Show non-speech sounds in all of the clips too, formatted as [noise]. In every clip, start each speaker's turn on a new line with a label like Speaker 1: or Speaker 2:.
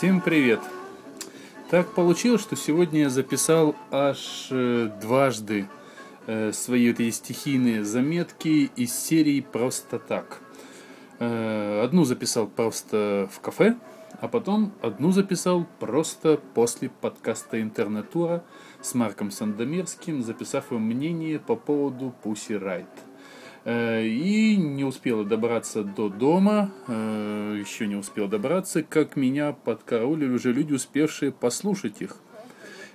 Speaker 1: Всем привет! Так получилось, что сегодня я записал аж э, дважды э, свои вот эти стихийные заметки из серии «Просто так». Э, одну записал просто в кафе, а потом одну записал просто после подкаста «Интернетура» с Марком Сандомирским, записав его мнение по поводу «Пусси Райт». Э, и не успела добраться до дома, э, еще не успел добраться, как меня подкараулили уже люди, успевшие послушать их.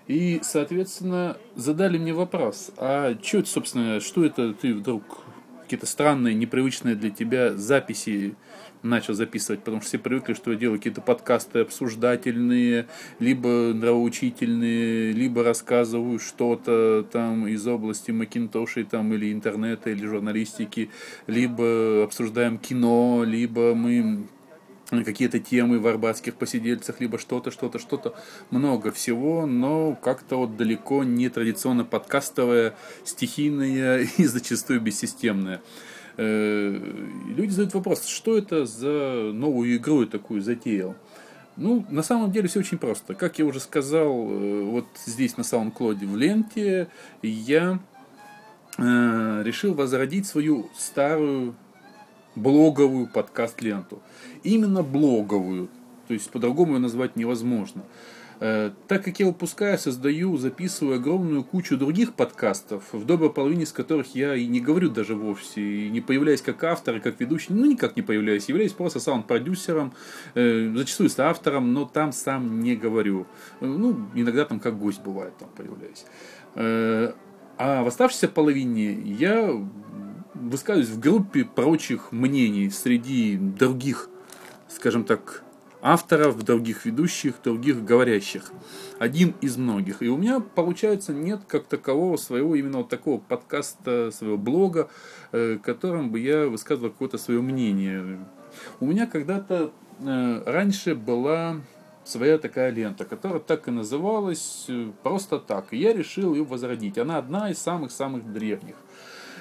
Speaker 1: И, соответственно, задали мне вопрос, а что это, собственно, что это ты вдруг какие-то странные, непривычные для тебя записи начал записывать, потому что все привыкли, что я делаю какие-то подкасты обсуждательные, либо нравоучительные, либо рассказываю что-то там из области Макинтошей там, или интернета, или журналистики, либо обсуждаем кино, либо мы какие-то темы в арбатских посидельцах, либо что-то, что-то, что-то. Много всего, но как-то вот далеко не традиционно подкастовое, стихийное [laughs] и зачастую бессистемное. Э, люди задают вопрос, что это за новую игру я такую затеял? Ну, на самом деле все очень просто. Как я уже сказал, э, вот здесь на SoundCloud в ленте я э, решил возродить свою старую блоговую подкаст-ленту. Именно блоговую, то есть по-другому ее назвать невозможно. Э, так как я выпускаю, создаю, записываю огромную кучу других подкастов, в доброй половине из которых я и не говорю даже вовсе, и не появляюсь как автор, и как ведущий, ну никак не появляюсь, являюсь просто саунд-продюсером, э, зачастую с автором, но там сам не говорю. Э, ну, иногда там как гость бывает, там появляюсь. А в оставшейся половине я высказываюсь в группе прочих мнений среди других, скажем так, авторов, других ведущих, других говорящих. Один из многих. И у меня, получается, нет как такового своего именно вот такого подкаста, своего блога, э, которым бы я высказывал какое-то свое мнение. У меня когда-то э, раньше была своя такая лента, которая так и называлась э, просто так. И я решил ее возродить. Она одна из самых-самых древних.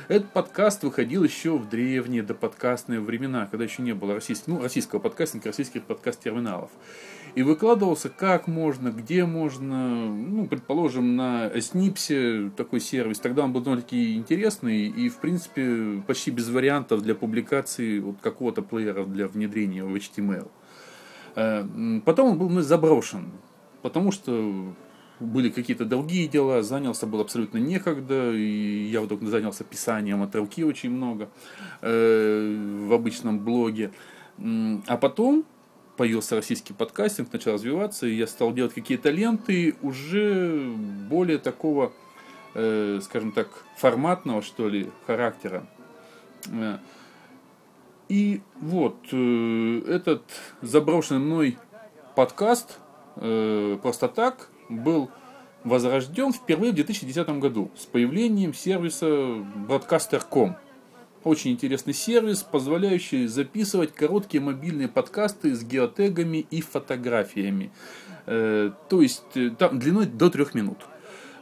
Speaker 1: Этот подкаст выходил еще в древние доподкастные времена, когда еще не было российского, ну, российского подкастинга, российских подкаст-терминалов. И выкладывался как можно, где можно, ну, предположим, на Снипсе такой сервис. Тогда он был довольно-таки интересный и, в принципе, почти без вариантов для публикации вот какого-то плеера для внедрения в HTML. Э, потом он был ну, заброшен, потому что были какие-то другие дела, занялся был абсолютно некогда, и я вдруг занялся писанием от руки очень много э, в обычном блоге. А потом появился российский подкастинг, начал развиваться, и я стал делать какие-то ленты уже более такого, э, скажем так, форматного, что ли, характера. Э, и вот э, этот заброшенный мной подкаст э, просто так был возрожден впервые в 2010 году с появлением сервиса Broadcaster.com. Очень интересный сервис, позволяющий записывать короткие мобильные подкасты с геотегами и фотографиями. Э, то есть э, там длиной до трех минут.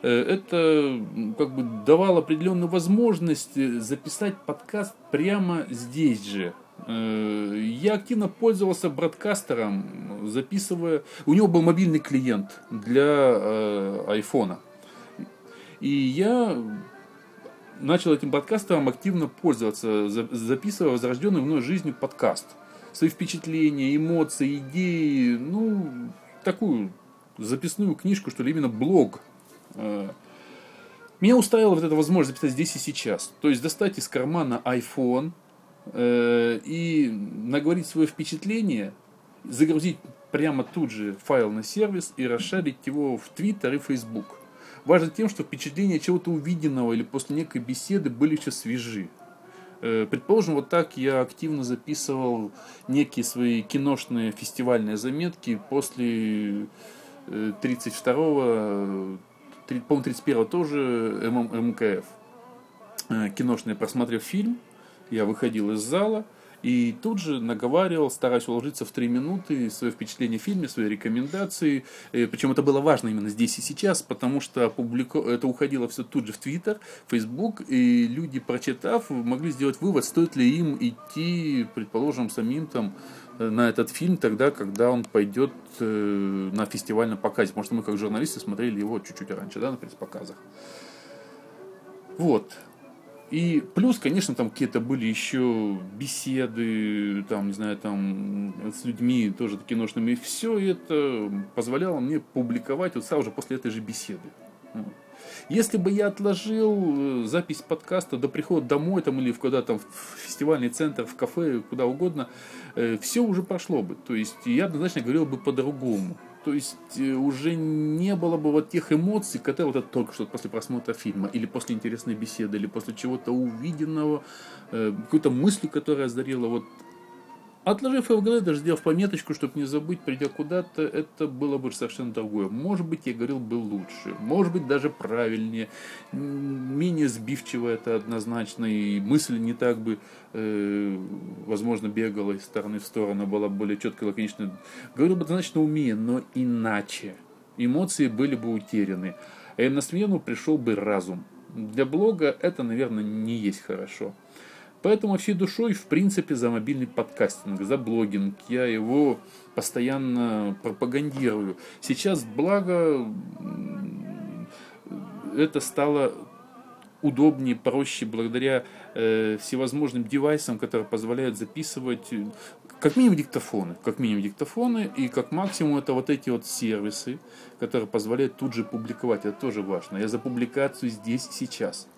Speaker 1: Э, это как бы давало определенную возможность записать подкаст прямо здесь же, я активно пользовался бродкастером, записывая... У него был мобильный клиент для э, айфона. И я начал этим подкастером активно пользоваться, записывая возрожденный мной жизнью подкаст. Свои впечатления, эмоции, идеи, ну, такую записную книжку, что ли, именно блог. Э, меня устраивала вот эта возможность записать здесь и сейчас. То есть достать из кармана iPhone, Э, и наговорить свое впечатление, загрузить прямо тут же файл на сервис и расшарить его в Twitter и Facebook. Важно тем, что впечатления чего-то увиденного или после некой беседы были еще свежи. Э, предположим, вот так я активно записывал некие свои киношные фестивальные заметки после 32-го, э, по-моему, 31-го тоже МКФ. Киношные, просмотрев фильм, я выходил из зала И тут же наговаривал, стараясь уложиться в три минуты, свое впечатление о фильме, свои рекомендации. Э, Причем это было важно именно здесь и сейчас, потому что публику... это уходило все тут же в Твиттер, Фейсбук, и люди, прочитав, могли сделать вывод, стоит ли им идти, предположим, самим там э, на этот фильм тогда, когда он пойдет э, на фестивальном показе. Что мы, как журналисты, смотрели его чуть-чуть раньше, да, на пресс-показах. Вот. И плюс, конечно, там какие-то были еще беседы, там, не знаю, там, с людьми тоже киношными. И все это позволяло мне публиковать вот сразу же после этой же беседы. Если бы я отложил э, запись подкаста до прихода домой там, или куда там в фестивальный центр, в кафе, куда угодно, э, все уже прошло бы. То есть я однозначно говорил бы по-другому. То есть э, уже не было бы вот тех эмоций, которые вот это только что после просмотра фильма, или после интересной беседы, или после чего-то увиденного, э, какой-то мысли, которая озарила. Вот Отложив ФГД, даже сделав пометочку, чтобы не забыть, придя куда-то, это было бы совершенно другое. Может быть, я говорил бы лучше, может быть, даже правильнее, менее сбивчиво это однозначно, и мысль не так бы, э, возможно, бегала из стороны в сторону, была более четко, лаконично. Говорил бы однозначно умее, но иначе. Эмоции были бы утеряны. И на смену пришел бы разум. Для блога это, наверное, не есть хорошо. Поэтому всей душой, в принципе, за мобильный подкастинг, за блогинг. Я его постоянно пропагандирую. Сейчас, благо, это стало удобнее, проще благодаря э, всевозможным девайсам, которые позволяют записывать э, как минимум диктофоны, как минимум диктофоны и как максимум это вот эти вот сервисы, которые позволяют тут же публиковать. Это тоже важно. Я за публикацию здесь сейчас.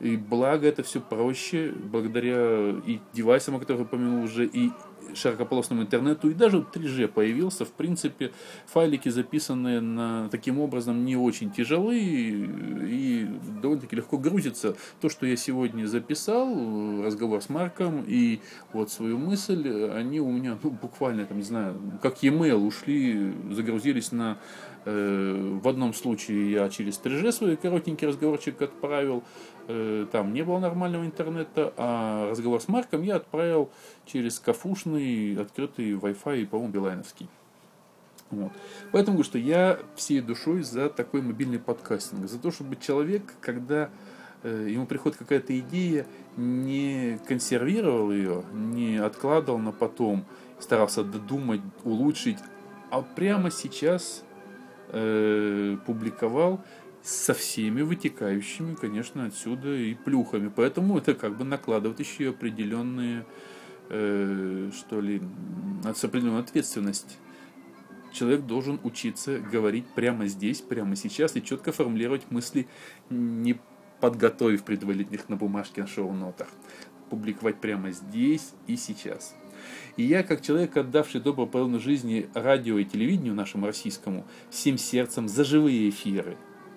Speaker 1: И благо это все проще, благодаря и девайсам, о которых я упомянул уже, и широкополосному интернету, и даже 3G появился. В принципе, файлики, записанные на, таким образом, не очень тяжелые и довольно-таки легко грузится. То, что я сегодня записал, разговор с Марком и вот свою мысль, они у меня ну, буквально, там, не знаю, как e-mail ушли, загрузились на Э, в одном случае я через 3G свой коротенький разговорчик отправил, э, там не было нормального интернета, а разговор с Марком я отправил через кафушный открытый Wi-Fi, по-моему, билайновский. Вот. Поэтому говорю, что я всей душой за такой мобильный подкастинг, за то, чтобы человек, когда э, ему приходит какая-то идея, не консервировал ее, не откладывал на потом, старался додумать, улучшить, а прямо сейчас э, публиковал со всеми вытекающими, конечно, отсюда и плюхами. Поэтому это как бы накладывает еще определенные, э, что ли, определенную ответственность. Человек должен учиться говорить прямо здесь, прямо сейчас и четко формулировать мысли, не подготовив предварительных на бумажке на шоу-нотах. Публиковать прямо здесь и сейчас. И я, как человек, отдавший добрую половину жизни радио и телевидению нашему российскому, всем сердцем за живые эфиры,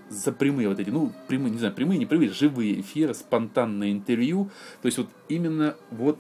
Speaker 1: за прямые вот эти, ну, прямые, не знаю, прямые, не прямые, живые эфиры, спонтанное интервью. То есть вот именно вот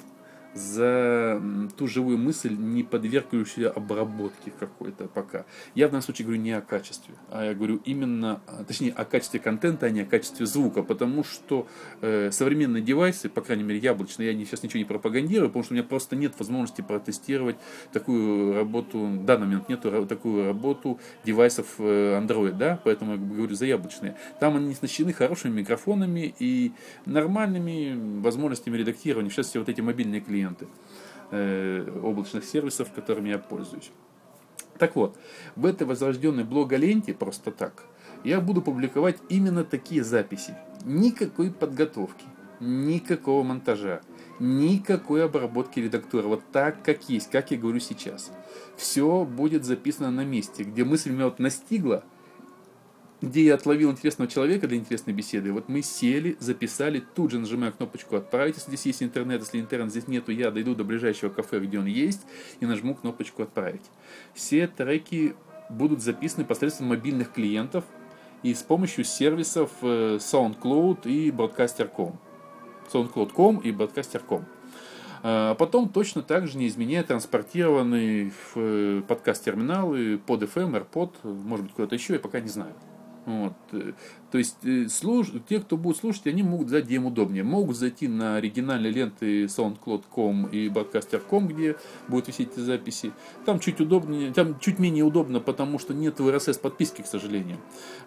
Speaker 1: за ту живую мысль, не подвергающуюся обработке какой-то пока. Я в данном случае говорю не о качестве, а я говорю именно, а, точнее, о качестве контента, а не о качестве звука, потому что э, современные девайсы, по крайней мере, яблочные, я сейчас ничего не пропагандирую, потому что у меня просто нет возможности протестировать такую работу, в данный момент нету такую работу девайсов э, Android, да, поэтому я говорю за яблочные. Там они оснащены хорошими микрофонами и нормальными возможностями редактирования. Сейчас все вот эти мобильные клиенты клиенты э, облачных сервисов, которыми я пользуюсь. Так вот, в этой возрожденной блоголенте просто так я буду публиковать именно такие записи. Никакой подготовки, никакого монтажа, никакой обработки редактора. Вот так, как есть, как я говорю сейчас. Все будет записано на месте, где мысль меня вот настигла – где я отловил интересного человека для интересной беседы. Вот мы сели, записали, тут же нажимаю кнопочку «Отправить», если здесь есть интернет. Если интернет здесь нету, я дойду до ближайшего кафе, где он есть, и нажму кнопочку «Отправить». Все треки будут записаны посредством мобильных клиентов и с помощью сервисов э, SoundCloud и Broadcaster.com. SoundCloud.com и Broadcaster.com. А потом точно так же, не изменяя, транспортированы в э, подкаст-терминалы под FM, AirPod, может быть, куда-то еще, я пока не знаю. Вот. То есть э, слуш... те, кто будут слушать, они могут где им удобнее. Могут зайти на оригинальные ленты soundcloud.com и broadcaster.com, где будут висеть эти записи. Там чуть удобнее, там чуть менее удобно, потому что нет RSS подписки, к сожалению.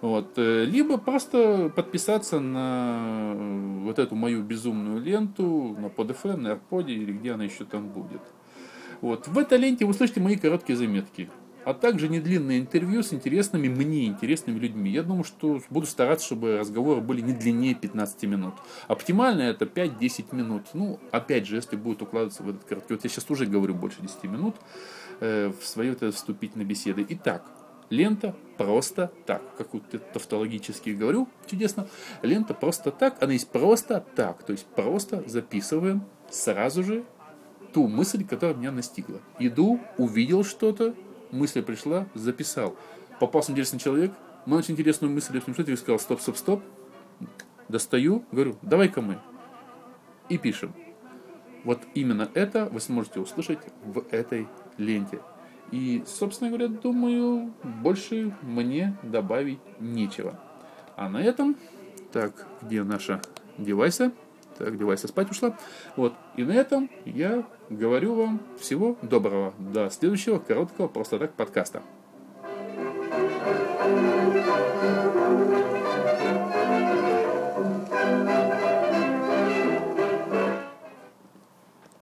Speaker 1: Вот. э, Либо просто подписаться на э, вот эту мою безумную ленту на PodFM, на AirPod или где она еще там будет. Вот. В этой ленте вы услышите мои короткие заметки а также недлинные интервью с интересными, мне интересными людьми. Я думаю, что буду стараться, чтобы разговоры были не длиннее 15 минут. Оптимально это 5-10 минут. Ну, опять же, если будет укладываться в этот короткий... Вот я сейчас уже говорю больше 10 минут э, в свою вот эту вступительную беседу. Итак, лента просто так. Как вот тавтологически говорю, чудесно. Лента просто так, она есть просто так. То есть просто записываем сразу же ту мысль, которая меня настигла. Иду, увидел что-то, мысль пришла, записал. Попался интересный человек, мы очень интересную мысль, я что-то сказал, стоп, стоп, стоп. Достаю, говорю, давай-ка мы. И пишем. Вот именно это вы сможете услышать в этой ленте. И, собственно говоря, думаю, больше мне добавить нечего. А на этом, так, где наша девайса? Так, девайса спать ушла. Вот. И на этом я говорю вам всего доброго. До следующего короткого просто так подкаста.